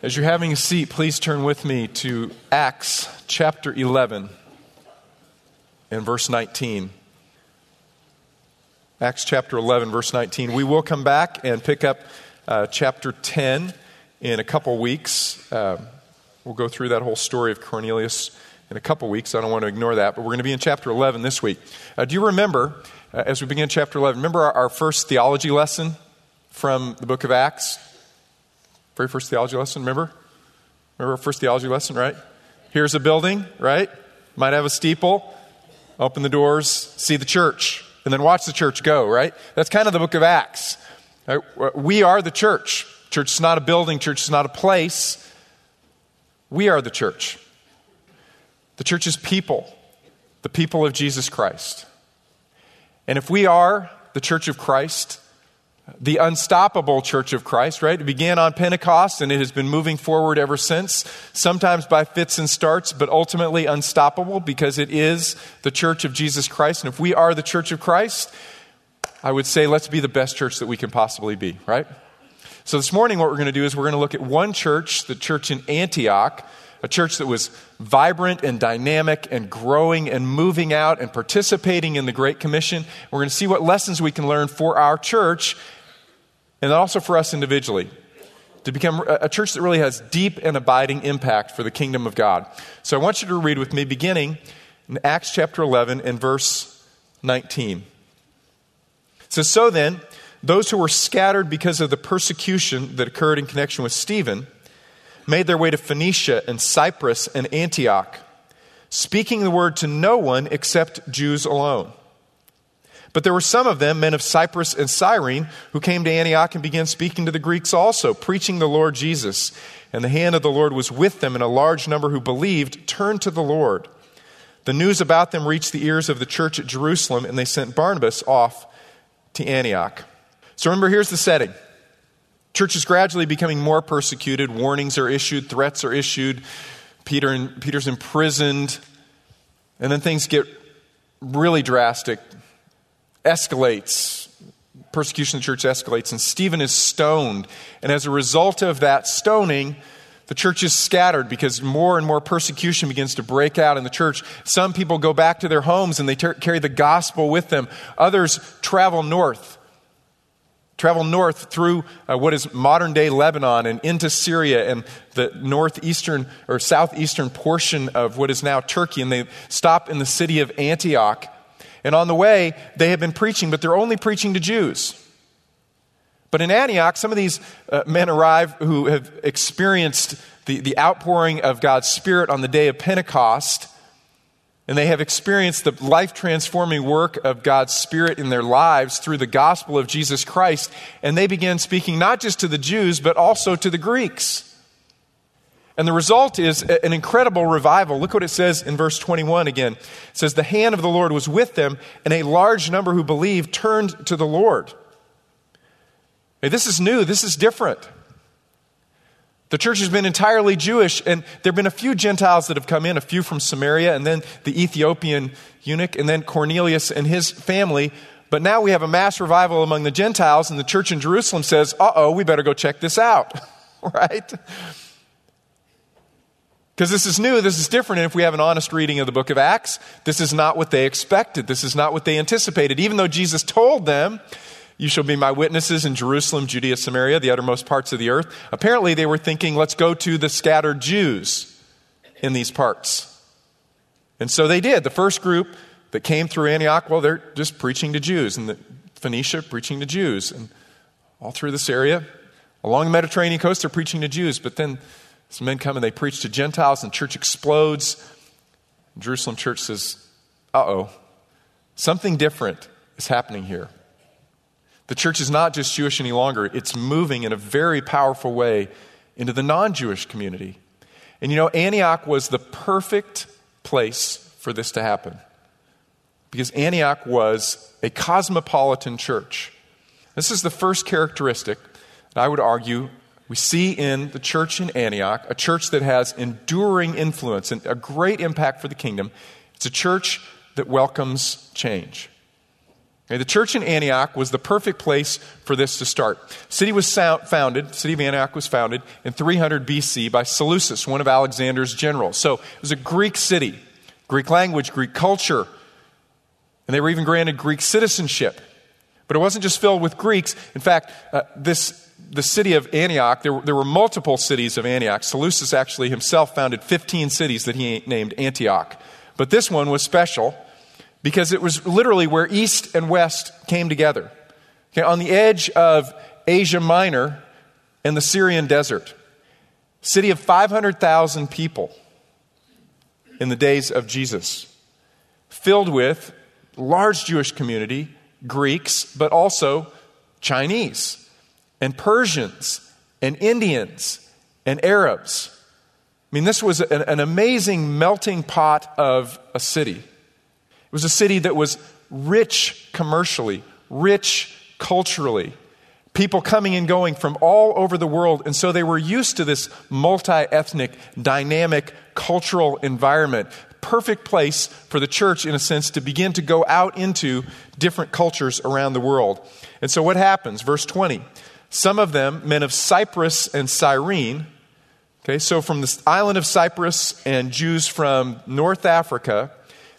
As you're having a seat, please turn with me to Acts chapter 11 and verse 19. Acts chapter 11, verse 19. We will come back and pick up uh, chapter 10 in a couple weeks. Uh, we'll go through that whole story of Cornelius in a couple weeks. I don't want to ignore that, but we're going to be in chapter 11 this week. Uh, do you remember, uh, as we begin chapter 11, remember our, our first theology lesson from the book of Acts? Very first theology lesson, remember? Remember our first theology lesson, right? Here's a building, right? Might have a steeple. Open the doors, see the church, and then watch the church go, right? That's kind of the book of Acts. Right? We are the church. Church is not a building, church is not a place. We are the church. The church is people, the people of Jesus Christ. And if we are the church of Christ, the unstoppable church of Christ, right? It began on Pentecost and it has been moving forward ever since, sometimes by fits and starts, but ultimately unstoppable because it is the church of Jesus Christ. And if we are the church of Christ, I would say let's be the best church that we can possibly be, right? So this morning, what we're going to do is we're going to look at one church, the church in Antioch, a church that was vibrant and dynamic and growing and moving out and participating in the Great Commission. We're going to see what lessons we can learn for our church and also for us individually to become a church that really has deep and abiding impact for the kingdom of God. So I want you to read with me beginning in Acts chapter 11 and verse 19. It says, So then, those who were scattered because of the persecution that occurred in connection with Stephen made their way to Phoenicia and Cyprus and Antioch, speaking the word to no one except Jews alone. But there were some of them, men of Cyprus and Cyrene, who came to Antioch and began speaking to the Greeks also, preaching the Lord Jesus. And the hand of the Lord was with them, and a large number who believed turned to the Lord. The news about them reached the ears of the church at Jerusalem, and they sent Barnabas off to Antioch. So remember, here's the setting. Church is gradually becoming more persecuted. Warnings are issued, threats are issued. Peter and, Peter's imprisoned. And then things get really drastic escalates. Persecution of the church escalates, and Stephen is stoned. And as a result of that stoning, the church is scattered because more and more persecution begins to break out in the church. Some people go back to their homes and they ter- carry the gospel with them. Others travel north. Travel north through uh, what is modern day Lebanon and into Syria and the northeastern or southeastern portion of what is now Turkey. And they stop in the city of Antioch and on the way, they have been preaching, but they're only preaching to Jews. But in Antioch, some of these uh, men arrive who have experienced the, the outpouring of God's Spirit on the day of Pentecost, and they have experienced the life transforming work of God's Spirit in their lives through the gospel of Jesus Christ. And they begin speaking not just to the Jews, but also to the Greeks. And the result is an incredible revival. Look what it says in verse 21 again. It says, The hand of the Lord was with them, and a large number who believed turned to the Lord. Hey, this is new, this is different. The church has been entirely Jewish, and there have been a few Gentiles that have come in, a few from Samaria, and then the Ethiopian eunuch, and then Cornelius and his family. But now we have a mass revival among the Gentiles, and the church in Jerusalem says, uh oh, we better go check this out, right? Because this is new, this is different. And if we have an honest reading of the book of Acts, this is not what they expected. This is not what they anticipated. Even though Jesus told them, You shall be my witnesses in Jerusalem, Judea, Samaria, the uttermost parts of the earth, apparently they were thinking, Let's go to the scattered Jews in these parts. And so they did. The first group that came through Antioch, well, they're just preaching to Jews. And the Phoenicia, preaching to Jews. And all through this area, along the Mediterranean coast, they're preaching to Jews. But then some men come and they preach to Gentiles, and church explodes. Jerusalem church says, uh oh, something different is happening here. The church is not just Jewish any longer, it's moving in a very powerful way into the non Jewish community. And you know, Antioch was the perfect place for this to happen because Antioch was a cosmopolitan church. This is the first characteristic, that I would argue, we see in the church in Antioch a church that has enduring influence and a great impact for the kingdom. It's a church that welcomes change. Okay, the church in Antioch was the perfect place for this to start. city was founded, city of Antioch was founded in 300 BC by Seleucus, one of Alexander's generals. So it was a Greek city, Greek language, Greek culture, and they were even granted Greek citizenship. But it wasn't just filled with Greeks. In fact, uh, this the city of Antioch, there, there were multiple cities of Antioch. Seleucus actually himself founded 15 cities that he named Antioch. But this one was special because it was literally where east and west came together. Okay, on the edge of Asia Minor and the Syrian desert. City of 500,000 people in the days of Jesus, filled with large Jewish community, Greeks, but also Chinese and Persians and Indians and Arabs. I mean, this was an, an amazing melting pot of a city. It was a city that was rich commercially, rich culturally. People coming and going from all over the world. And so they were used to this multi ethnic, dynamic cultural environment. Perfect place for the church, in a sense, to begin to go out into different cultures around the world. And so what happens? Verse 20. Some of them, men of Cyprus and Cyrene, okay, so from the island of Cyprus and Jews from North Africa,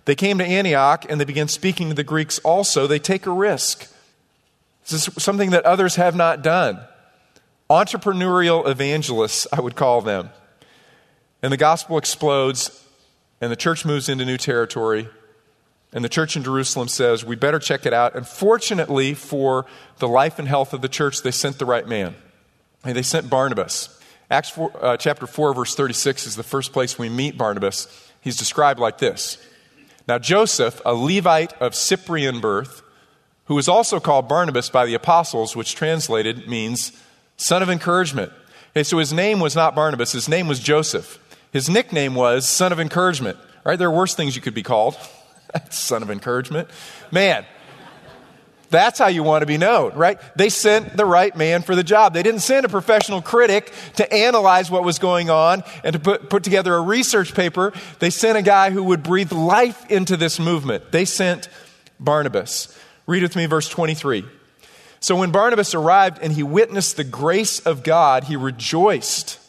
they came to Antioch and they began speaking to the Greeks also. They take a risk. This is something that others have not done. Entrepreneurial evangelists, I would call them. And the gospel explodes, and the church moves into new territory. And the church in Jerusalem says, We better check it out. And fortunately for the life and health of the church, they sent the right man. And they sent Barnabas. Acts 4, uh, chapter 4, verse 36 is the first place we meet Barnabas. He's described like this now, Joseph, a Levite of Cyprian birth, who was also called Barnabas by the apostles, which translated means son of encouragement. Okay, so his name was not Barnabas, his name was Joseph. His nickname was son of encouragement. Right? There are worse things you could be called. son of encouragement. Man, that's how you want to be known, right? They sent the right man for the job. They didn't send a professional critic to analyze what was going on and to put, put together a research paper. They sent a guy who would breathe life into this movement. They sent Barnabas. Read with me verse 23. So when Barnabas arrived and he witnessed the grace of God, he rejoiced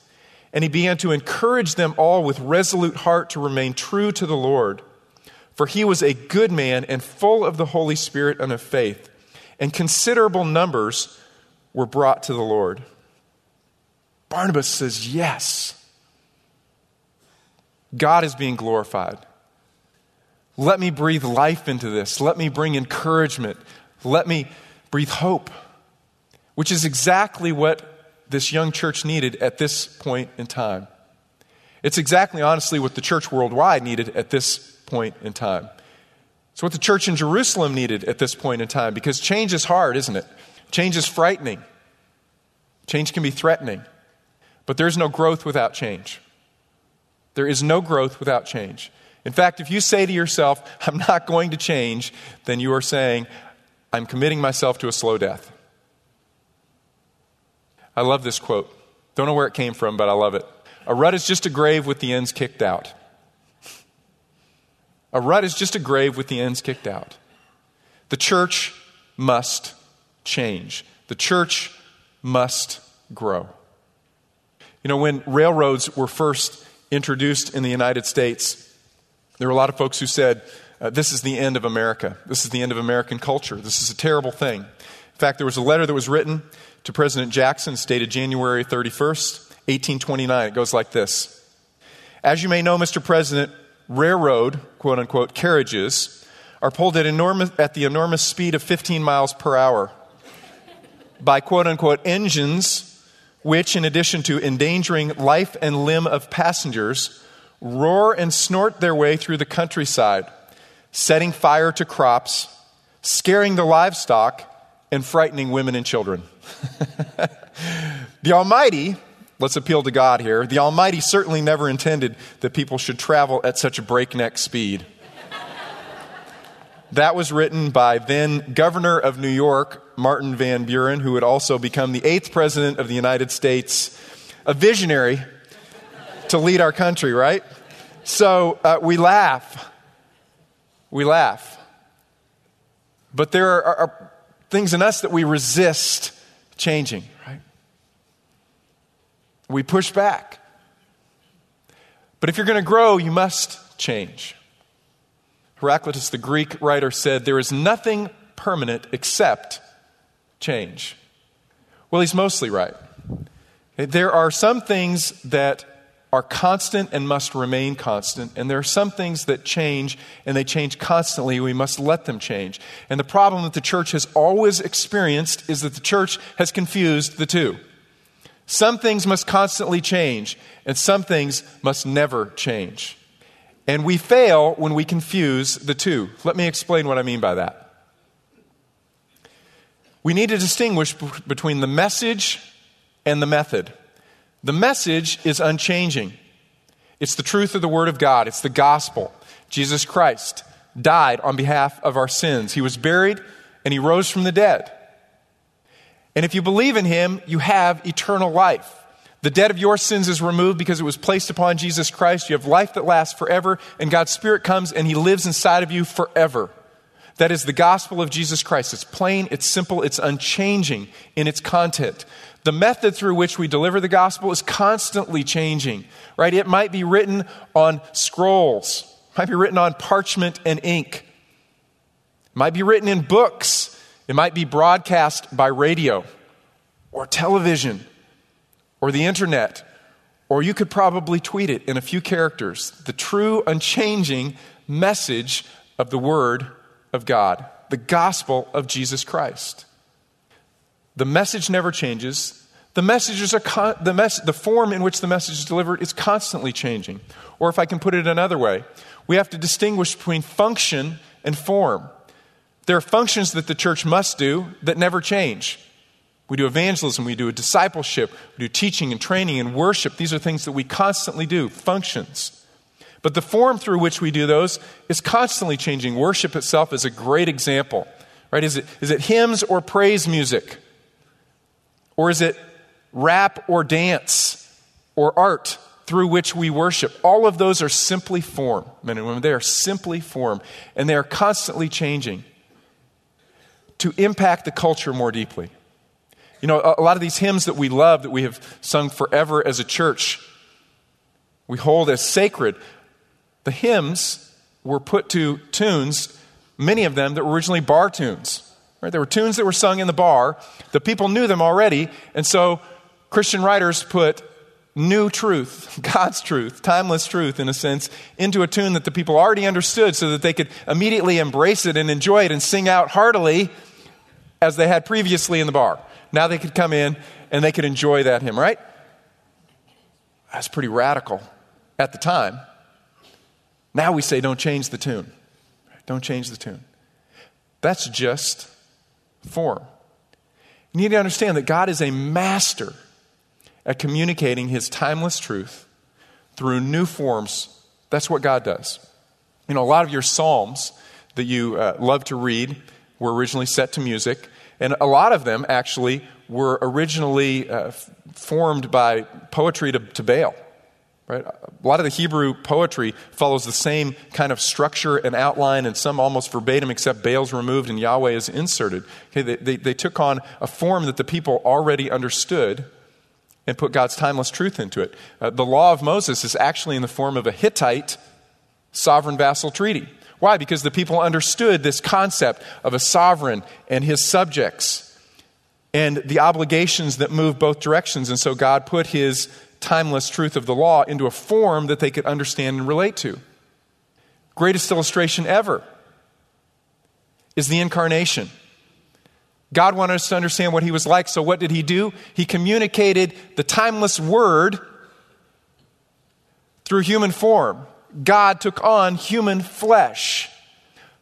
and he began to encourage them all with resolute heart to remain true to the Lord. For he was a good man and full of the Holy Spirit and of faith and considerable numbers were brought to the Lord. Barnabas says, Yes. God is being glorified. Let me breathe life into this. Let me bring encouragement. Let me breathe hope, which is exactly what this young church needed at this point in time. It's exactly, honestly, what the church worldwide needed at this point in time. It's what the church in Jerusalem needed at this point in time because change is hard, isn't it? Change is frightening. Change can be threatening. But there's no growth without change. There is no growth without change. In fact, if you say to yourself, I'm not going to change, then you are saying, I'm committing myself to a slow death. I love this quote. Don't know where it came from, but I love it. A rut is just a grave with the ends kicked out. A rut is just a grave with the ends kicked out. The church must change. The church must grow. You know, when railroads were first introduced in the United States, there were a lot of folks who said, uh, This is the end of America. This is the end of American culture. This is a terrible thing. In fact, there was a letter that was written to President Jackson, dated January 31st, 1829. It goes like this As you may know, Mr. President, railroad, quote unquote, carriages are pulled at, enormous, at the enormous speed of 15 miles per hour by, quote unquote, engines which, in addition to endangering life and limb of passengers, roar and snort their way through the countryside, setting fire to crops, scaring the livestock, and frightening women and children. the Almighty Let's appeal to God here. The Almighty certainly never intended that people should travel at such a breakneck speed. that was written by then Governor of New York, Martin Van Buren, who would also become the eighth President of the United States, a visionary to lead our country, right? So uh, we laugh. We laugh. But there are, are things in us that we resist changing? We push back. But if you're going to grow, you must change. Heraclitus, the Greek writer, said, There is nothing permanent except change. Well, he's mostly right. There are some things that are constant and must remain constant, and there are some things that change and they change constantly. We must let them change. And the problem that the church has always experienced is that the church has confused the two. Some things must constantly change, and some things must never change. And we fail when we confuse the two. Let me explain what I mean by that. We need to distinguish between the message and the method. The message is unchanging. It's the truth of the Word of God, it's the gospel. Jesus Christ died on behalf of our sins. He was buried and he rose from the dead. And if you believe in him, you have eternal life. The debt of your sins is removed because it was placed upon Jesus Christ. You have life that lasts forever, and God's Spirit comes and he lives inside of you forever. That is the gospel of Jesus Christ. It's plain, it's simple, it's unchanging in its content. The method through which we deliver the gospel is constantly changing, right? It might be written on scrolls, might be written on parchment and ink, might be written in books, it might be broadcast by radio or television or the internet, or you could probably tweet it in a few characters. The true, unchanging message of the Word of God, the gospel of Jesus Christ. The message never changes. The messages are con- the, mes- the form in which the message is delivered is constantly changing. Or if I can put it another way, we have to distinguish between function and form. There are functions that the church must do that never change. We do evangelism, we do discipleship, we do teaching and training and worship. These are things that we constantly do, functions. But the form through which we do those is constantly changing. Worship itself is a great example. Right? Is it, is it hymns or praise music? Or is it rap or dance or art through which we worship? All of those are simply form, men and women. They are simply form, and they are constantly changing to impact the culture more deeply. You know, a, lot of these hymns that we love, that we have sung forever as a church, we hold as sacred. The hymns were put to tunes, many of them that were originally bar tunes. Right? There were tunes that were sung in the bar. The people knew them already. And so Christian writers put new truth, God's truth, timeless truth in a sense, into a tune that the people already understood so that they could immediately embrace it and enjoy it and sing out heartily as they had previously in the bar. Now they could come in and they could enjoy that hymn, right? That's pretty radical at the time. Now we say, don't change the tune. Don't change the tune. That's just form. You need to understand that God is a master at communicating his timeless truth through new forms. That's what God does. You know, a lot of your Psalms that you uh, love to read were originally set to music, and a lot of them actually were originally uh, formed by poetry to, to Baal. Right? A lot of the Hebrew poetry follows the same kind of structure and outline, and some almost verbatim, except Baal's removed and Yahweh is inserted. Okay, they, they, they took on a form that the people already understood and put God's timeless truth into it. Uh, the law of Moses is actually in the form of a Hittite sovereign vassal treaty. Why? Because the people understood this concept of a sovereign and his subjects and the obligations that move both directions. And so God put his timeless truth of the law into a form that they could understand and relate to. Greatest illustration ever is the incarnation. God wanted us to understand what he was like, so what did he do? He communicated the timeless word through human form. God took on human flesh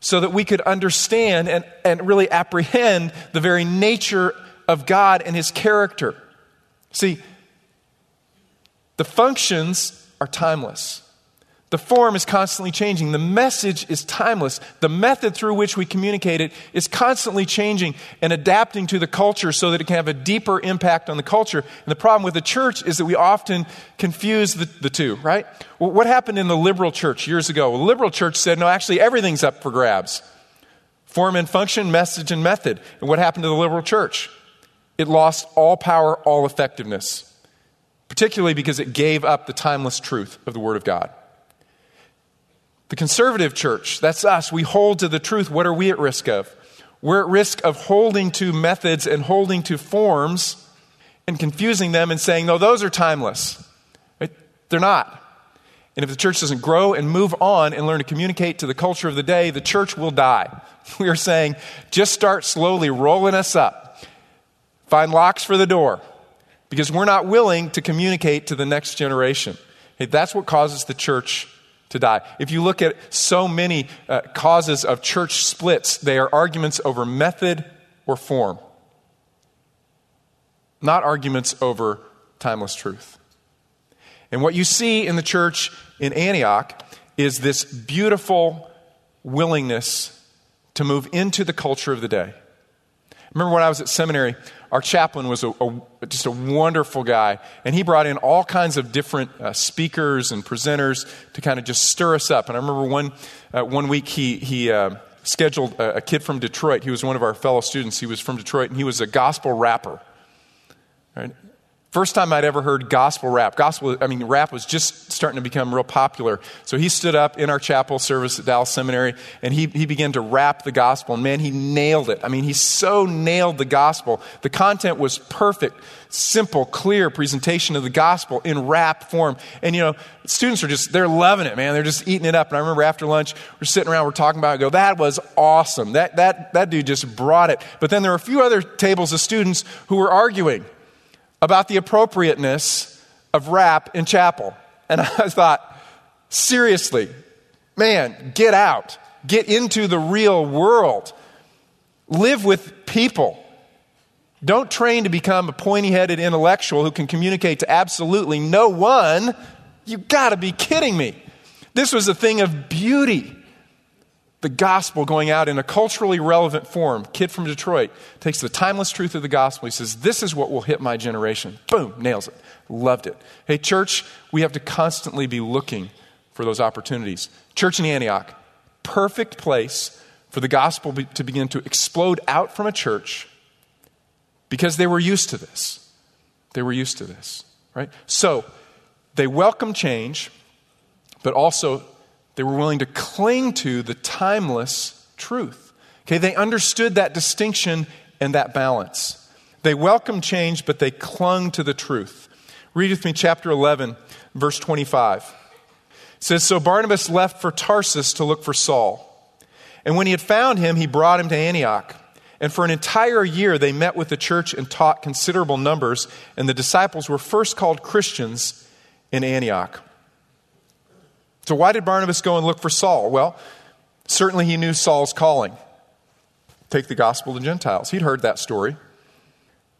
so that we could understand and, and really apprehend the very nature of God and his character. See, the functions are timeless. The form is constantly changing. The message is timeless. The method through which we communicate it is constantly changing and adapting to the culture so that it can have a deeper impact on the culture. And the problem with the church is that we often confuse the, the two, right? Well, what happened in the liberal church years ago? The liberal church said, no, actually, everything's up for grabs. Form and function, message and method. And what happened to the liberal church? It lost all power, all effectiveness, particularly because it gave up the timeless truth of the Word of God. The conservative church, that's us, we hold to the truth. What are we at risk of? We're at risk of holding to methods and holding to forms and confusing them and saying, no, those are timeless. Right? They're not. And if the church doesn't grow and move on and learn to communicate to the culture of the day, the church will die. We are saying, just start slowly rolling us up. Find locks for the door because we're not willing to communicate to the next generation. Hey, that's what causes the church to die. If you look at so many uh, causes of church splits, they are arguments over method or form, not arguments over timeless truth. And what you see in the church in Antioch is this beautiful willingness to move into the culture of the day. Remember when I was at seminary, our chaplain was a, a, just a wonderful guy, and he brought in all kinds of different uh, speakers and presenters to kind of just stir us up. And I remember one, uh, one week he, he uh, scheduled a, a, kid from Detroit. He was one of our fellow students. He was from Detroit, and he was a gospel rapper. Right? First time I'd ever heard gospel rap. Gospel, I mean, rap was just starting to become real popular. So he stood up in our chapel service at Dallas Seminary and he, he began to rap the gospel. And man, he nailed it. I mean, he so nailed the gospel. The content was perfect, simple, clear presentation of the gospel in rap form. And you know, students are just, they're loving it, man. They're just eating it up. And I remember after lunch, we're sitting around, we're talking about it, I go, that was awesome. That, that, that dude just brought it. But then there were a few other tables of students who were arguing about the appropriateness of rap in chapel. And I thought, seriously, man, get out. Get into the real world. Live with people. Don't train to become a pointy headed intellectual who can communicate to absolutely no one. You gotta be kidding me. This was a thing of beauty the gospel going out in a culturally relevant form. Kid from Detroit takes the timeless truth of the gospel. He says, This is what will hit my generation. Boom, nails it. Loved it. Hey, church, we have to constantly be looking for those opportunities. Church in Antioch, perfect place for the gospel to begin to explode out from a church because they were used to this. They were used to this, right? So they welcome change, but also they were willing to cling to the timeless truth. Okay, they understood that distinction and that balance. They welcomed change, but they clung to the truth. Read with me chapter 11, verse 25. It says, So Barnabas left for Tarsus to look for Saul. And when he had found him, he brought him to Antioch. And for an entire year, they met with the church and taught considerable numbers, and the disciples were first called Christians in Antioch. So, why did Barnabas go and look for Saul? Well, certainly he knew Saul's calling. Take the gospel to Gentiles. He'd heard that story.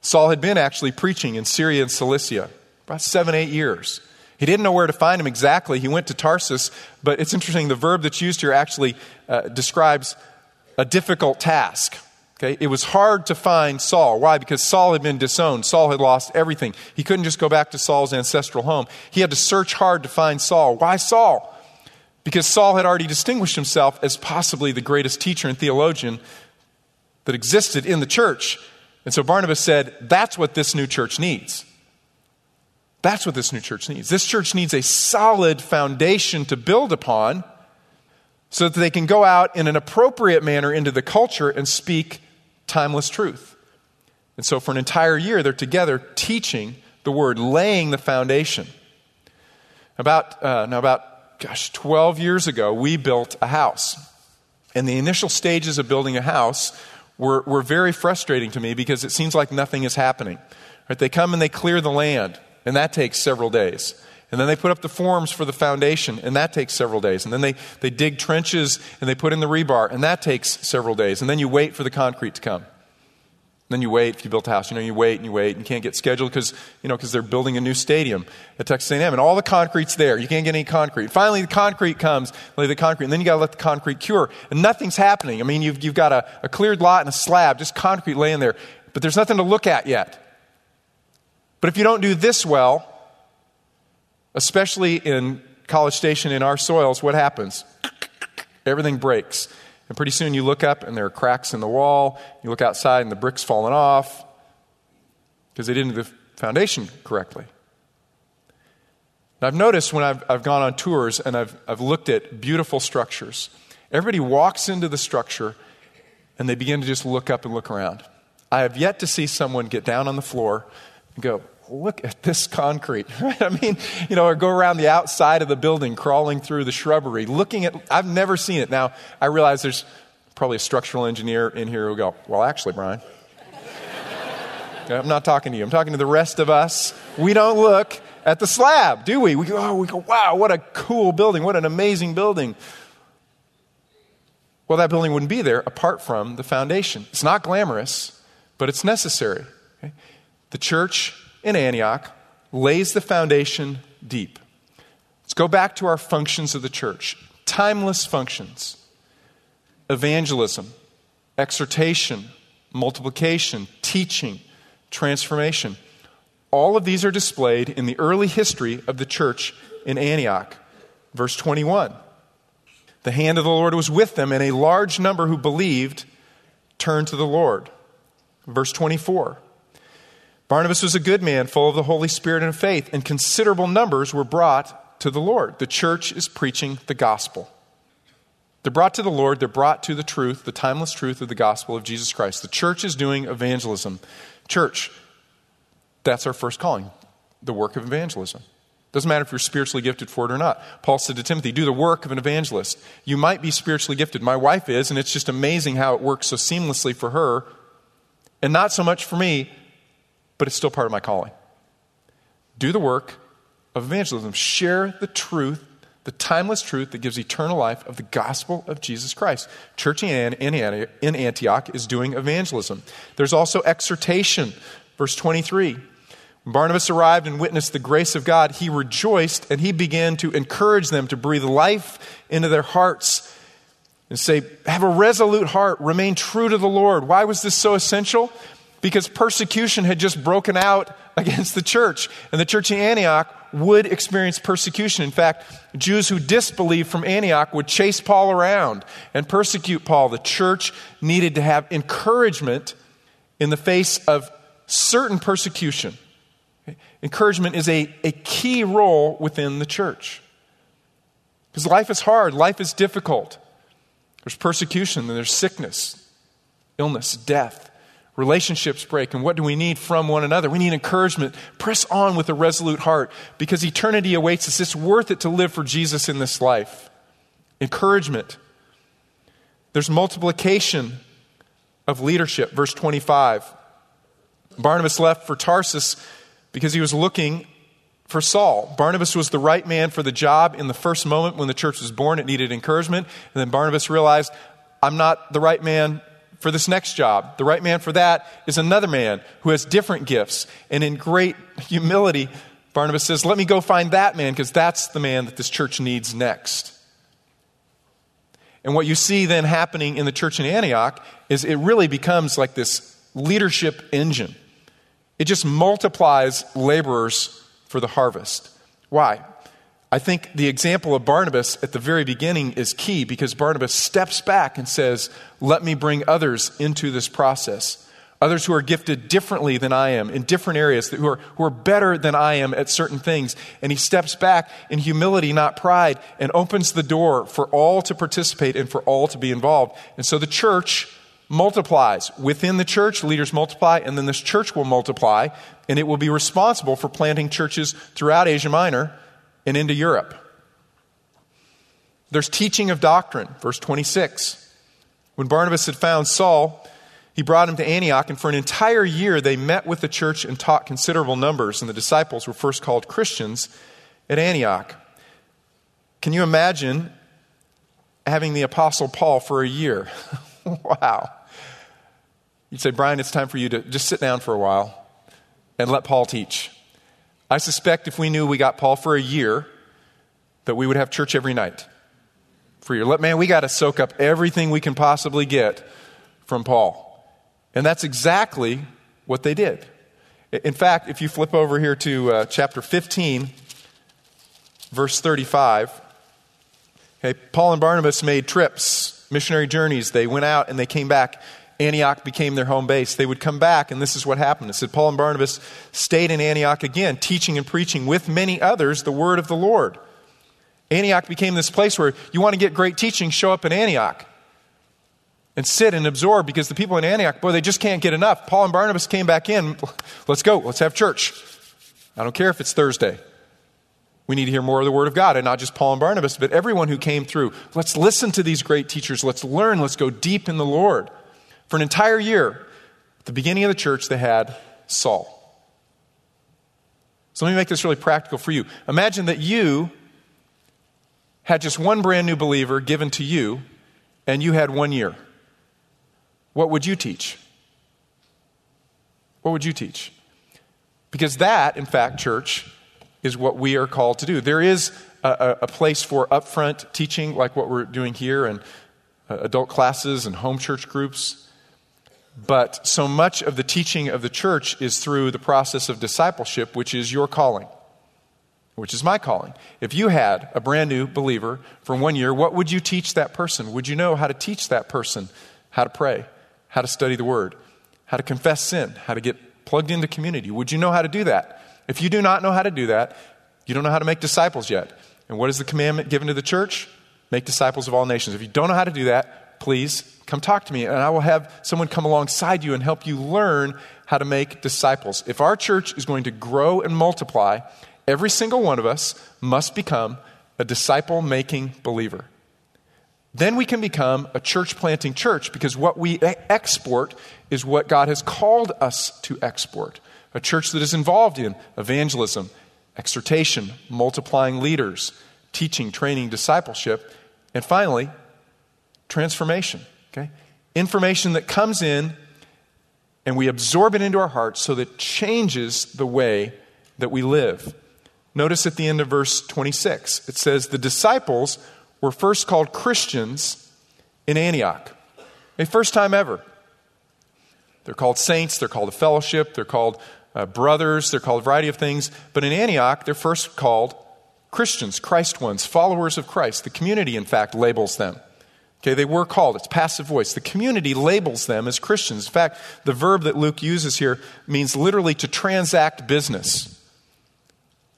Saul had been actually preaching in Syria and Cilicia about seven, eight years. He didn't know where to find him exactly. He went to Tarsus, but it's interesting. The verb that's used here actually uh, describes a difficult task. Okay? It was hard to find Saul. Why? Because Saul had been disowned. Saul had lost everything. He couldn't just go back to Saul's ancestral home. He had to search hard to find Saul. Why Saul? Because Saul had already distinguished himself as possibly the greatest teacher and theologian that existed in the church. And so Barnabas said, That's what this new church needs. That's what this new church needs. This church needs a solid foundation to build upon so that they can go out in an appropriate manner into the culture and speak timeless truth. And so for an entire year, they're together teaching the word, laying the foundation. About, uh, now, about gosh, 12 years ago, we built a house. And the initial stages of building a house were, were very frustrating to me because it seems like nothing is happening. Right? They come and they clear the land, and that takes several days. And then they put up the forms for the foundation, and that takes several days. And then they, they dig trenches and they put in the rebar, and that takes several days. And then you wait for the concrete to come. Then you wait if you built a house. You know, you wait and you wait and you can't get scheduled because, you know, because they're building a new stadium at Texas A&M and all the concrete's there. You can't get any concrete. Finally, the concrete comes, lay the concrete, and then you got to let the concrete cure. And nothing's happening. I mean, you've, you've got a, a cleared lot and a slab, just concrete laying there, but there's nothing to look at yet. But if you don't do this well, especially in College Station in our soils, what happens? Everything breaks. And pretty soon you look up and there are cracks in the wall. You look outside and the brick's fallen off because they didn't do the foundation correctly. And I've noticed when I've, I've gone on tours and I've, I've looked at beautiful structures, everybody walks into the structure and they begin to just look up and look around. I have yet to see someone get down on the floor and go, look at this concrete. I mean, you know, or go around the outside of the building, crawling through the shrubbery, looking at, I've never seen it. Now, I realize there's probably a structural engineer in here who'll go, well, actually, Brian, I'm not talking to you. I'm talking to the rest of us. We don't look at the slab, do we? We go, oh, we go, wow, what a cool building. What an amazing building. Well, that building wouldn't be there apart from the foundation. It's not glamorous, but it's necessary. Okay? The church in Antioch lays the foundation deep. Let's go back to our functions of the church timeless functions evangelism, exhortation, multiplication, teaching, transformation. All of these are displayed in the early history of the church in Antioch. Verse 21 The hand of the Lord was with them, and a large number who believed turned to the Lord. Verse 24 Barnabas was a good man, full of the Holy Spirit and faith, and considerable numbers were brought to the Lord. The church is preaching the gospel. They're brought to the Lord, they're brought to the truth, the timeless truth of the gospel of Jesus Christ. The church is doing evangelism. Church, that's our first calling the work of evangelism. Doesn't matter if you're spiritually gifted for it or not. Paul said to Timothy, Do the work of an evangelist. You might be spiritually gifted. My wife is, and it's just amazing how it works so seamlessly for her, and not so much for me but it's still part of my calling. Do the work of evangelism, share the truth, the timeless truth that gives eternal life of the gospel of Jesus Christ. Church in Antioch is doing evangelism. There's also exhortation. Verse 23. When Barnabas arrived and witnessed the grace of God, he rejoiced and he began to encourage them to breathe life into their hearts and say, Have a resolute heart, remain true to the Lord. Why was this so essential? Because persecution had just broken out against the church. And the church in Antioch would experience persecution. In fact, Jews who disbelieved from Antioch would chase Paul around and persecute Paul. The church needed to have encouragement in the face of certain persecution. Encouragement is a, a key role within the church. Because life is hard, life is difficult. There's persecution, and there's sickness, illness, death relationships break, and what do we need from one another? We need encouragement. Press on with a resolute heart because eternity awaits us. It's worth it to live for Jesus in this life. Encouragement. There's multiplication of leadership. Verse 25. Barnabas left for Tarsus because he was looking for Saul. Barnabas was the right man for the job in the first moment when the church was born. It needed encouragement. And then Barnabas realized, I'm not the right man for this next job. The right man for that is another man who has different gifts. And in great humility, Barnabas says, Let me go find that man because that's the man that this church needs next. And what you see then happening in the church in Antioch is it really becomes like this leadership engine. It just multiplies laborers for the harvest. Why? I think the example of Barnabas at the very beginning is key because Barnabas steps back and says, Let me bring others into this process. Others who are gifted differently than I am in different areas, who are, who are better than I am at certain things. And he steps back in humility, not pride, and opens the door for all to participate and for all to be involved. And so the church multiplies. Within the church, leaders multiply, and then this church will multiply, and it will be responsible for planting churches throughout Asia Minor and into Europe. There's teaching of doctrine, verse 26. When Barnabas had found Saul, he brought him to Antioch, and for an entire year they met with the church and taught considerable numbers, and the disciples were first called Christians at Antioch. Can you imagine having the Apostle Paul for a year? wow. You'd say, Brian, it's time for you to just sit down for a while and let Paul teach. I suspect if we knew we got Paul for a year, that we would have church every night. For your let man, we got to soak up everything we can possibly get from Paul. And that's exactly what they did. In fact, if you flip over here to uh, chapter 15, verse 35, Okay, Paul and Barnabas made trips, missionary journeys. They went out and they came back. Antioch became their home base. They would come back, and this is what happened. It said Paul and Barnabas stayed in Antioch again, teaching and preaching with many others the word of the Lord. Antioch became this place where you want to get great teaching, show up in Antioch and sit and absorb because the people in Antioch, boy, they just can't get enough. Paul and Barnabas came back in. Let's go. Let's have church. I don't care if it's Thursday. We need to hear more of the Word of God, and not just Paul and Barnabas, but everyone who came through. Let's listen to these great teachers. Let's learn. Let's go deep in the Lord. For an entire year, at the beginning of the church, they had Saul. So let me make this really practical for you. Imagine that you had just one brand new believer given to you, and you had one year. What would you teach? What would you teach? Because that, in fact, church, is what we are called to do. There is a, a place for upfront teaching, like what we're doing here, and uh, adult classes and home church groups. But so much of the teaching of the church is through the process of discipleship, which is your calling, which is my calling. If you had a brand new believer for one year, what would you teach that person? Would you know how to teach that person how to pray, how to study the word, how to confess sin, how to get plugged into community? Would you know how to do that? If you do not know how to do that, you don't know how to make disciples yet. And what is the commandment given to the church? Make disciples of all nations. If you don't know how to do that, please come talk to me, and I will have someone come alongside you and help you learn how to make disciples. If our church is going to grow and multiply, every single one of us must become a disciple making believer. Then we can become a church planting church because what we export is what God has called us to export a church that is involved in evangelism, exhortation, multiplying leaders, teaching, training, discipleship, and finally, transformation. Okay? Information that comes in and we absorb it into our hearts so that changes the way that we live. Notice at the end of verse 26, it says, The disciples were first called Christians in Antioch. A first time ever. They're called saints, they're called a fellowship, they're called uh, brothers, they're called a variety of things. But in Antioch, they're first called Christians, Christ ones, followers of Christ. The community, in fact, labels them. Okay, they were called. It's passive voice. The community labels them as Christians. In fact, the verb that Luke uses here means literally to transact business.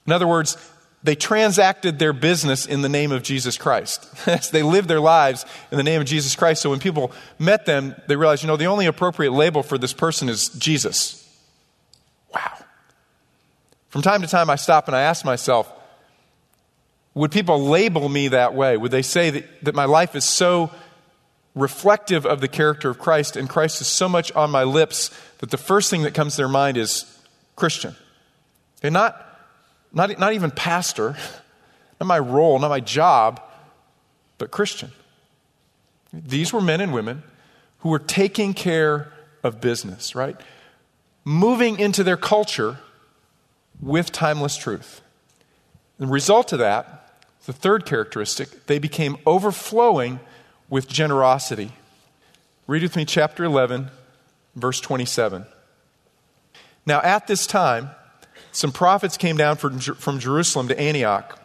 In other words, they transacted their business in the name of Jesus Christ. they lived their lives in the name of Jesus Christ. So when people met them, they realized, you know, the only appropriate label for this person is Jesus. Wow. From time to time, I stop and I ask myself, would people label me that way? Would they say that, that my life is so reflective of the character of Christ and Christ is so much on my lips that the first thing that comes to their mind is Christian? And not, not, not even pastor, not my role, not my job, but Christian. These were men and women who were taking care of business, right? moving into their culture with timeless truth. The result of that, the third characteristic, they became overflowing with generosity. Read with me chapter 11, verse 27. Now, at this time, some prophets came down from, Jerusalem to Antioch.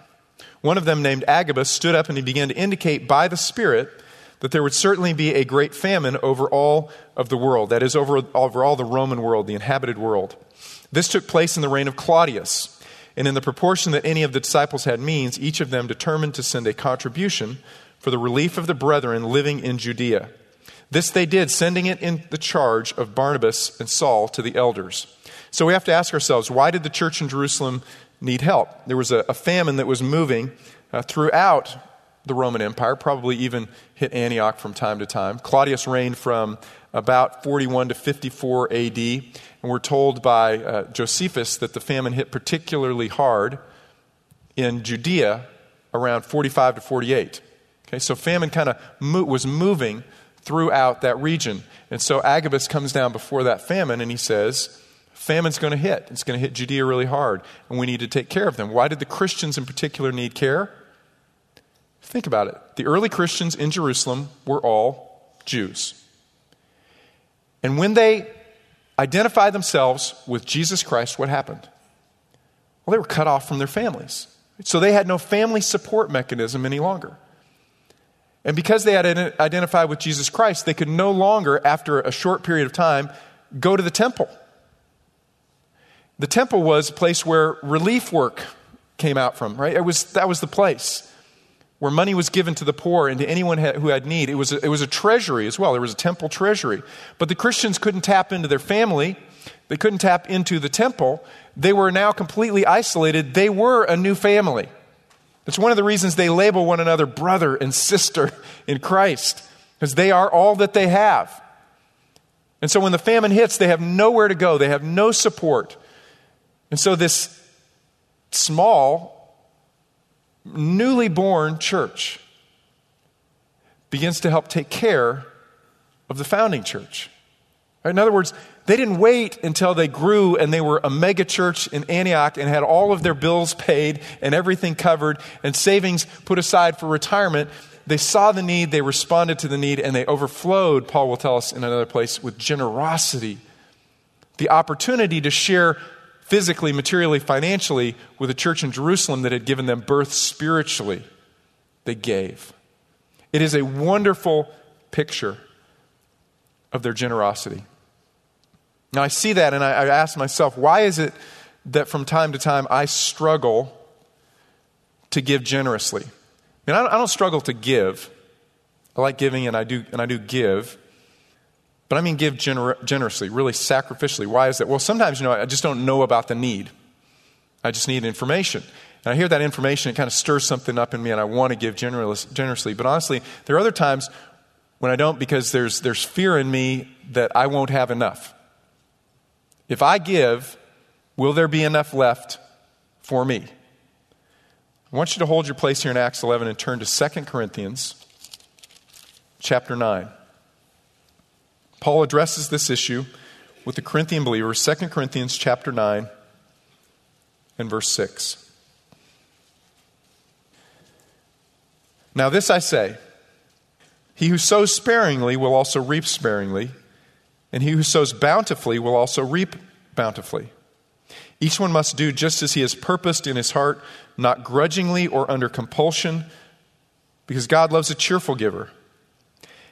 One of them, named Agabus, stood up and he began to indicate by the Spirit that there would certainly be a great famine over all of the world, that is, over, over all the Roman world, the inhabited world. This took place in the reign of Claudius. And in the proportion that any of the disciples had means, each of them determined to send a contribution for the relief of the brethren living in Judea. This they did, sending it in the charge of Barnabas and Saul to the elders. So we have to ask ourselves why did the church in Jerusalem need help? There was a, a famine that was moving uh, throughout the Roman Empire, probably even hit Antioch from time to time. Claudius reigned from about 41 to 54 AD, and we're told by uh, Josephus that the famine hit particularly hard in Judea around 45 to 48. Okay, so famine kind of mo- was moving throughout that region. And so Agabus comes down before that famine and he says, Famine's going to hit. It's going to hit Judea really hard, and we need to take care of them. Why did the Christians in particular need care? Think about it. The early Christians in Jerusalem were all Jews. And when they identified themselves with Jesus Christ, what happened? Well, they were cut off from their families. So they had no family support mechanism any longer. And because they had identified with Jesus Christ, they could no longer, after a short period of time, go to the temple. The temple was a place where relief work came out from, right? It was, that was the place where money was given to the poor and to anyone who had need. It was, a, it was a treasury as well. There was a temple treasury. But the Christians couldn't tap into their family, they couldn't tap into the temple. They were now completely isolated. They were a new family. That's one of the reasons they label one another brother and sister in Christ, because they are all that they have. And so when the famine hits, they have nowhere to go, they have no support. And so this small, newly born church begins to help take care of the founding church. In other words, they didn't wait until they grew and they were a mega church in Antioch and had all of their bills paid and everything covered and savings put aside for retirement. They saw the need, they responded to the need, and they overflowed, Paul will tell us in another place, with generosity. The opportunity to share physically, materially, financially with a church in Jerusalem that had given them birth spiritually. They gave. It is a wonderful picture of their generosity. Now, I see that and I, I ask myself, why is it that from time to time I struggle to give generously? I mean, I don't, I don't struggle to give. I like giving and I do, and I do give. But I mean, give gener- generously, really sacrificially. Why is that? Well, sometimes, you know, I just don't know about the need. I just need information. And I hear that information, it kind of stirs something up in me, and I want to give generous, generously. But honestly, there are other times when I don't because there's, there's fear in me that I won't have enough. If I give, will there be enough left for me? I want you to hold your place here in Acts 11 and turn to 2 Corinthians chapter 9. Paul addresses this issue with the Corinthian believers, 2 Corinthians chapter 9 and verse 6. Now, this I say He who sows sparingly will also reap sparingly, and he who sows bountifully will also reap bountifully. Each one must do just as he has purposed in his heart, not grudgingly or under compulsion, because God loves a cheerful giver.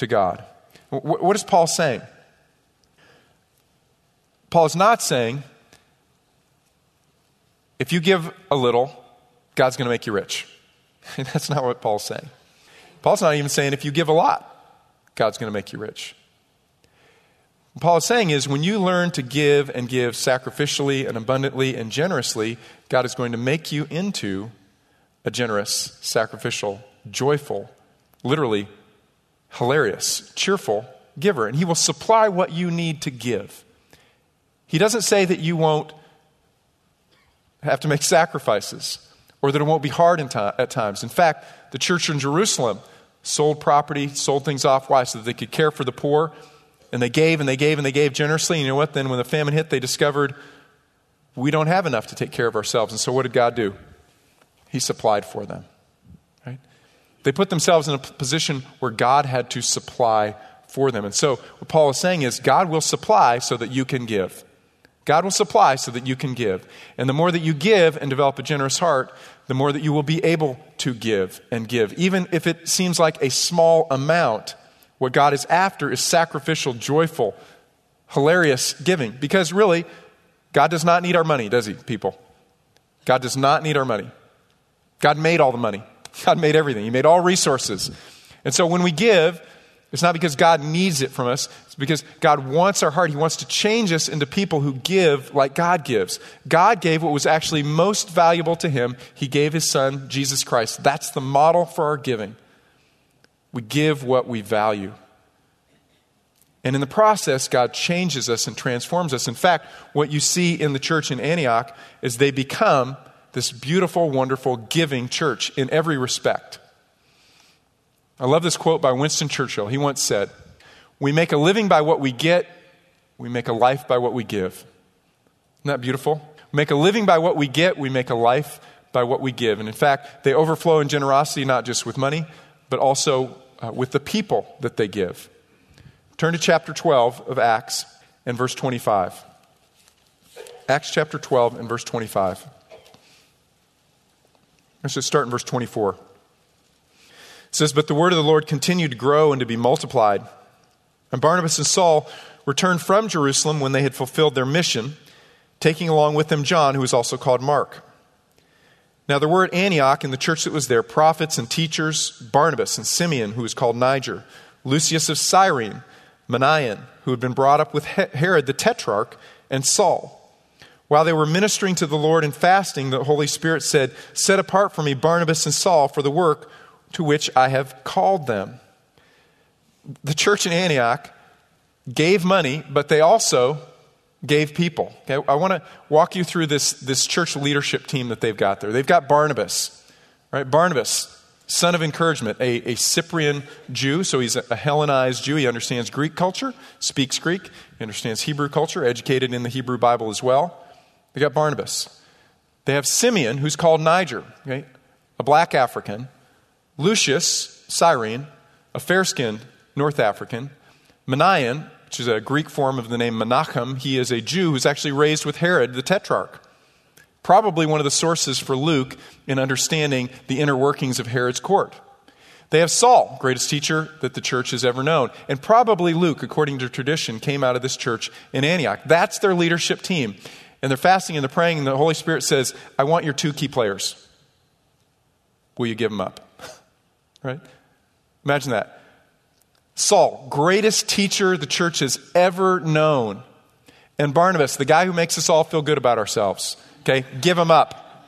to God. What is Paul saying? Paul is not saying, if you give a little, God's going to make you rich. That's not what Paul's saying. Paul's not even saying, if you give a lot, God's going to make you rich. What Paul is saying is, when you learn to give and give sacrificially and abundantly and generously, God is going to make you into a generous, sacrificial, joyful, literally hilarious, cheerful giver, and He will supply what you need to give. He doesn't say that you won't have to make sacrifices or that it won't be hard at times. In fact, the church in Jerusalem sold property, sold things off. Why? So that they could care for the poor. And they gave and they gave and they gave generously. And you know what? Then when the famine hit, they discovered we don't have enough to take care of ourselves. And so what did God do? He supplied for them. They put themselves in a position where God had to supply for them. And so, what Paul is saying is, God will supply so that you can give. God will supply so that you can give. And the more that you give and develop a generous heart, the more that you will be able to give and give. Even if it seems like a small amount, what God is after is sacrificial, joyful, hilarious giving. Because really, God does not need our money, does He, people? God does not need our money. God made all the money. God made everything, He made all resources. And so when we give, it's not because God needs it from us, it's because God wants our heart. He wants to change us into people who give like God gives. God gave what was actually most valuable to Him. He gave His Son, Jesus Christ. That's the model for our giving. We give what we value. And in the process, God changes us and transforms us. In fact, what you see in the church in Antioch is they become this beautiful, wonderful, giving church in every respect. I love this quote by Winston Churchill. He once said, We make a living by what we get, we make a life by what we give. Isn't that beautiful? Make a living by what we get, we make a life by what we give. And in fact, they overflow in generosity not just with money, but also uh, with the people that they give. Turn to chapter 12 of Acts and verse 25. Acts chapter 12 and verse 25. Let's just start in verse 24. It says, But the word of the Lord continued to grow and to be multiplied. And Barnabas and Saul returned from Jerusalem when they had fulfilled their mission, taking along with them John, who was also called Mark. Now there were at Antioch in the church that was there prophets and teachers Barnabas and Simeon, who was called Niger, Lucius of Cyrene, Manaen, who had been brought up with Herod the Tetrarch, and Saul. While they were ministering to the Lord and fasting, the Holy Spirit said, Set apart for me Barnabas and Saul for the work to which I have called them. The church in Antioch gave money, but they also gave people. Okay, I want to walk you through this, this church leadership team that they've got there. They've got Barnabas, right? Barnabas, son of encouragement, a, a Cyprian Jew, so he's a, a Hellenized Jew. He understands Greek culture, speaks Greek, he understands Hebrew culture, educated in the Hebrew Bible as well. They got Barnabas. They have Simeon, who's called Niger, okay? a black African, Lucius, Cyrene, a fair skinned North African, Manaen, which is a Greek form of the name Menachem. He is a Jew who's actually raised with Herod the Tetrarch. Probably one of the sources for Luke in understanding the inner workings of Herod's court. They have Saul, greatest teacher that the church has ever known. And probably Luke, according to tradition, came out of this church in Antioch. That's their leadership team. And they're fasting and they're praying, and the Holy Spirit says, I want your two key players. Will you give them up? right? Imagine that. Saul, greatest teacher the church has ever known. And Barnabas, the guy who makes us all feel good about ourselves. Okay, give him up.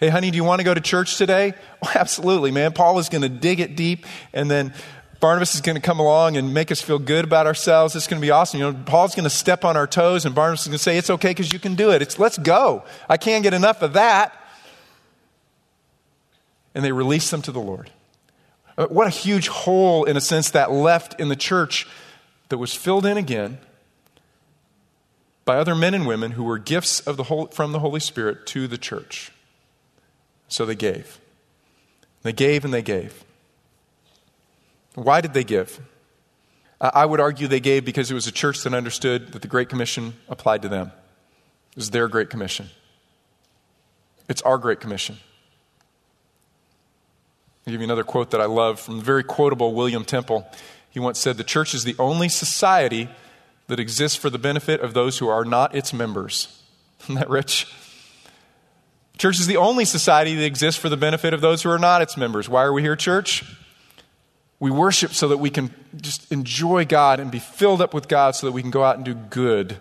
Hey, honey, do you want to go to church today? Oh, absolutely, man. Paul is going to dig it deep, and then Barnabas is going to come along and make us feel good about ourselves. It's going to be awesome. You know, Paul's going to step on our toes, and Barnabas is going to say, It's okay because you can do it. It's let's go. I can't get enough of that. And they release them to the Lord. Uh, what a huge hole, in a sense, that left in the church that was filled in again by other men and women who were gifts of the from the Holy Spirit to the church. So they gave. They gave and they gave. Why did they give? I would argue they gave because it was a church that understood that the Great Commission applied to them. It was their Great Commission. It's our Great Commission. I'll give you another quote that I love from the very quotable William Temple. He once said, The church is the only society that exists for the benefit of those who are not its members. Isn't that rich? Church is the only society that exists for the benefit of those who are not its members. Why are we here, church? We worship so that we can just enjoy God and be filled up with God so that we can go out and do good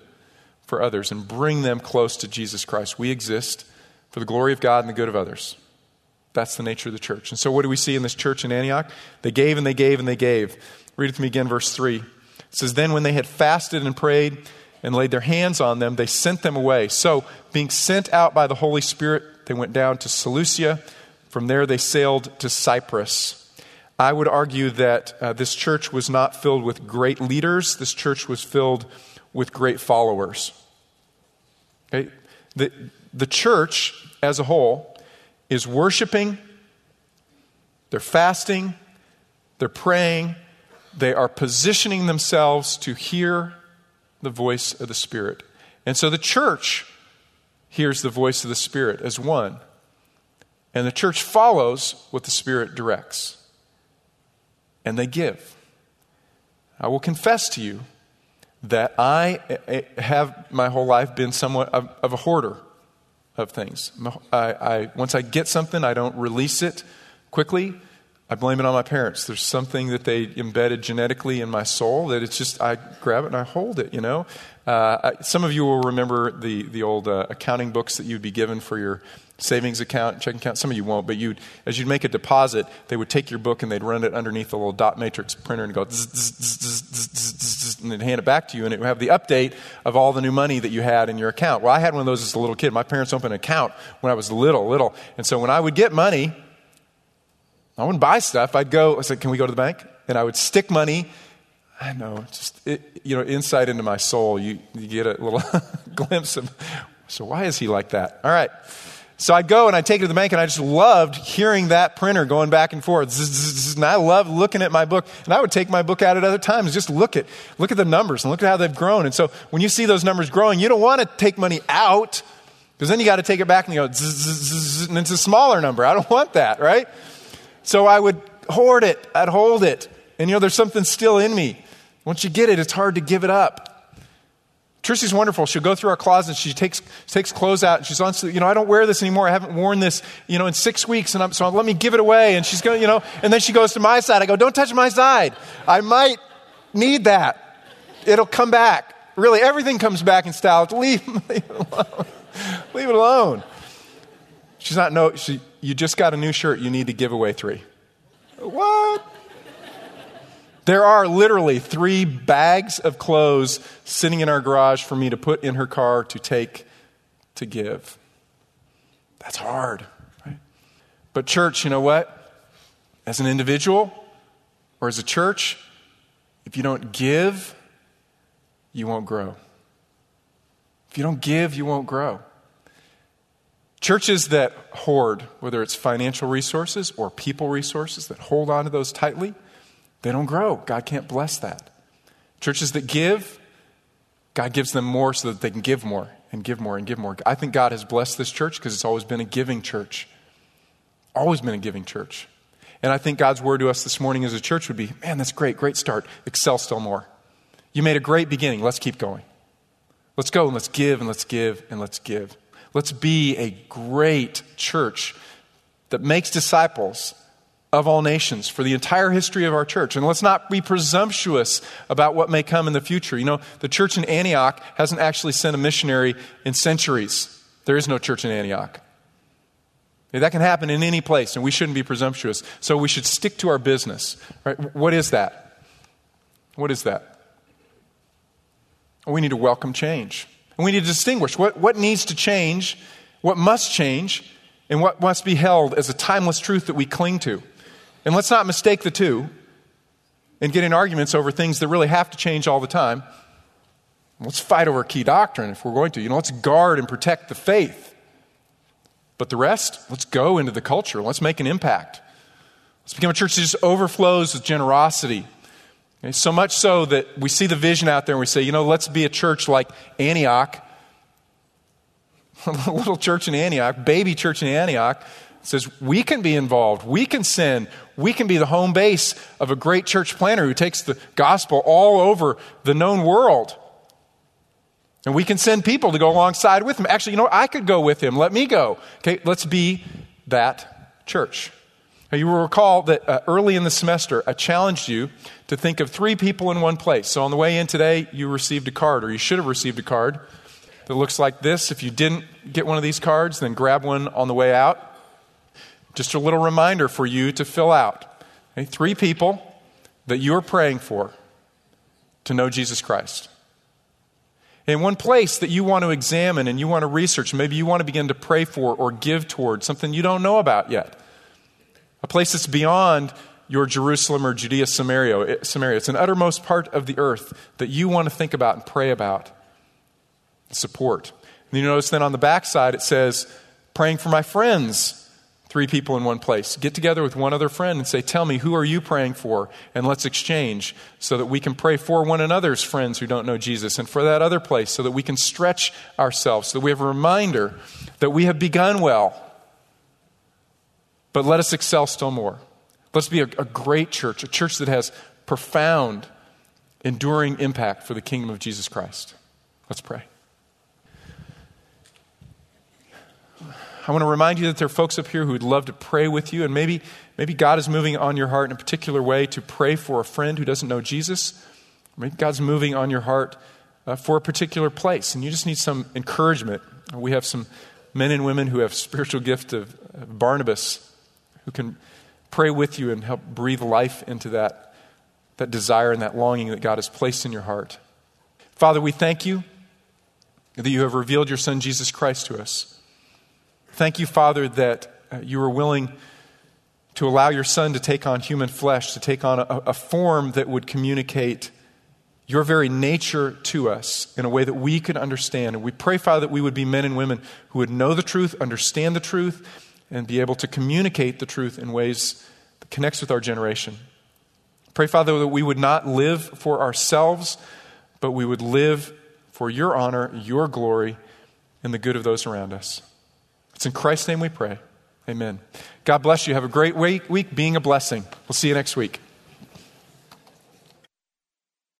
for others and bring them close to Jesus Christ. We exist for the glory of God and the good of others. That's the nature of the church. And so, what do we see in this church in Antioch? They gave and they gave and they gave. Read it to me again, verse 3. It says, Then when they had fasted and prayed and laid their hands on them, they sent them away. So, being sent out by the Holy Spirit, they went down to Seleucia. From there, they sailed to Cyprus. I would argue that uh, this church was not filled with great leaders, this church was filled with great followers. Okay? The, the church as a whole is worshiping, they're fasting, they're praying, they are positioning themselves to hear the voice of the Spirit. And so the church hears the voice of the Spirit as one. And the church follows what the Spirit directs. And they give. I will confess to you that I eh, eh, have my whole life been somewhat of, a hoarder of things. I, I, once I get something, I don't release it quickly. I blame it on my parents. There's something that they embedded genetically in my soul that it's just, I grab it and I hold it, you know? Uh, I, some of you will remember the, the old uh, accounting books that you'd be given for your savings account, checking account. Some of you won't, but you as you'd make a deposit, they would take your book and they'd run it underneath a little dot matrix printer and go, and they'd hand it back to you, and it would have the update of all the new money that you had in your account. Well, I had one of those as a little kid. My parents opened an account when I was little, little, and so when I would get money, I wouldn't buy stuff. I'd go, I said, Can we go to the bank? And I would stick money. I know, just, it, you know, insight into my soul. You, you get a little glimpse of, so why is he like that? All right. So I'd go and I'd take it to the bank, and I just loved hearing that printer going back and forth. And I loved looking at my book, and I would take my book out at other times, just look at look at the numbers and look at how they've grown. And so when you see those numbers growing, you don't want to take money out because then you got to take it back and you go, and it's a smaller number. I don't want that, right? So I would hoard it, I'd hold it, and you know, there's something still in me. Once you get it, it's hard to give it up. Trici's wonderful. She'll go through our closet. She takes, takes clothes out. And she's on, you know, I don't wear this anymore. I haven't worn this, you know, in six weeks. And I'm, so let me give it away. And she's going, you know, and then she goes to my side. I go, don't touch my side. I might need that. It'll come back. Really, everything comes back in style. Leave, leave it alone. leave it alone. She's not, no, she, you just got a new shirt. You need to give away three. What? There are literally three bags of clothes sitting in our garage for me to put in her car to take to give. That's hard, right? But, church, you know what? As an individual or as a church, if you don't give, you won't grow. If you don't give, you won't grow. Churches that hoard, whether it's financial resources or people resources, that hold on to those tightly, they don't grow. God can't bless that. Churches that give, God gives them more so that they can give more and give more and give more. I think God has blessed this church because it's always been a giving church. Always been a giving church. And I think God's word to us this morning as a church would be man, that's great, great start. Excel still more. You made a great beginning. Let's keep going. Let's go and let's give and let's give and let's give. Let's be a great church that makes disciples of all nations for the entire history of our church. And let's not be presumptuous about what may come in the future. You know, the church in Antioch hasn't actually sent a missionary in centuries. There is no church in Antioch. That can happen in any place, and we shouldn't be presumptuous. So we should stick to our business. Right? What is that? What is that? We need to welcome change. And we need to distinguish what, what needs to change, what must change, and what must be held as a timeless truth that we cling to. And let's not mistake the two and get in arguments over things that really have to change all the time. Let's fight over key doctrine if we're going to. You know, let's guard and protect the faith. But the rest, let's go into the culture. Let's make an impact. Let's become a church that just overflows with generosity. Okay, so much so that we see the vision out there and we say, you know, let's be a church like Antioch, a little church in Antioch, baby church in Antioch, says we can be involved, we can send, we can be the home base of a great church planner who takes the gospel all over the known world. And we can send people to go alongside with him. Actually, you know, I could go with him. Let me go. Okay, let's be that church. Now, you will recall that uh, early in the semester, I challenged you to think of three people in one place. So on the way in today, you received a card, or you should have received a card that looks like this. If you didn't get one of these cards, then grab one on the way out. Just a little reminder for you to fill out. Okay? Three people that you are praying for to know Jesus Christ. In one place that you want to examine and you want to research, maybe you want to begin to pray for or give toward something you don't know about yet. A place that's beyond your Jerusalem or Judea, Samaria. Eh, Samaria. It's an uttermost part of the earth that you want to think about and pray about, support. And you notice then on the backside it says, praying for my friends Three people in one place. Get together with one other friend and say, Tell me, who are you praying for? And let's exchange so that we can pray for one another's friends who don't know Jesus and for that other place so that we can stretch ourselves, so that we have a reminder that we have begun well. But let us excel still more. Let's be a, a great church, a church that has profound, enduring impact for the kingdom of Jesus Christ. Let's pray. I want to remind you that there are folks up here who would love to pray with you, and maybe, maybe God is moving on your heart in a particular way to pray for a friend who doesn't know Jesus. Maybe God's moving on your heart uh, for a particular place, and you just need some encouragement. We have some men and women who have spiritual gift of Barnabas who can pray with you and help breathe life into that, that desire and that longing that God has placed in your heart. Father, we thank you that you have revealed your Son, Jesus Christ, to us. Thank you, Father, that uh, you were willing to allow your Son to take on human flesh, to take on a, a form that would communicate your very nature to us in a way that we could understand. And we pray, Father, that we would be men and women who would know the truth, understand the truth, and be able to communicate the truth in ways that connects with our generation. Pray, Father, that we would not live for ourselves, but we would live for your honor, your glory, and the good of those around us. It's in Christ's name we pray. Amen. God bless you. Have a great week, week being a blessing. We'll see you next week.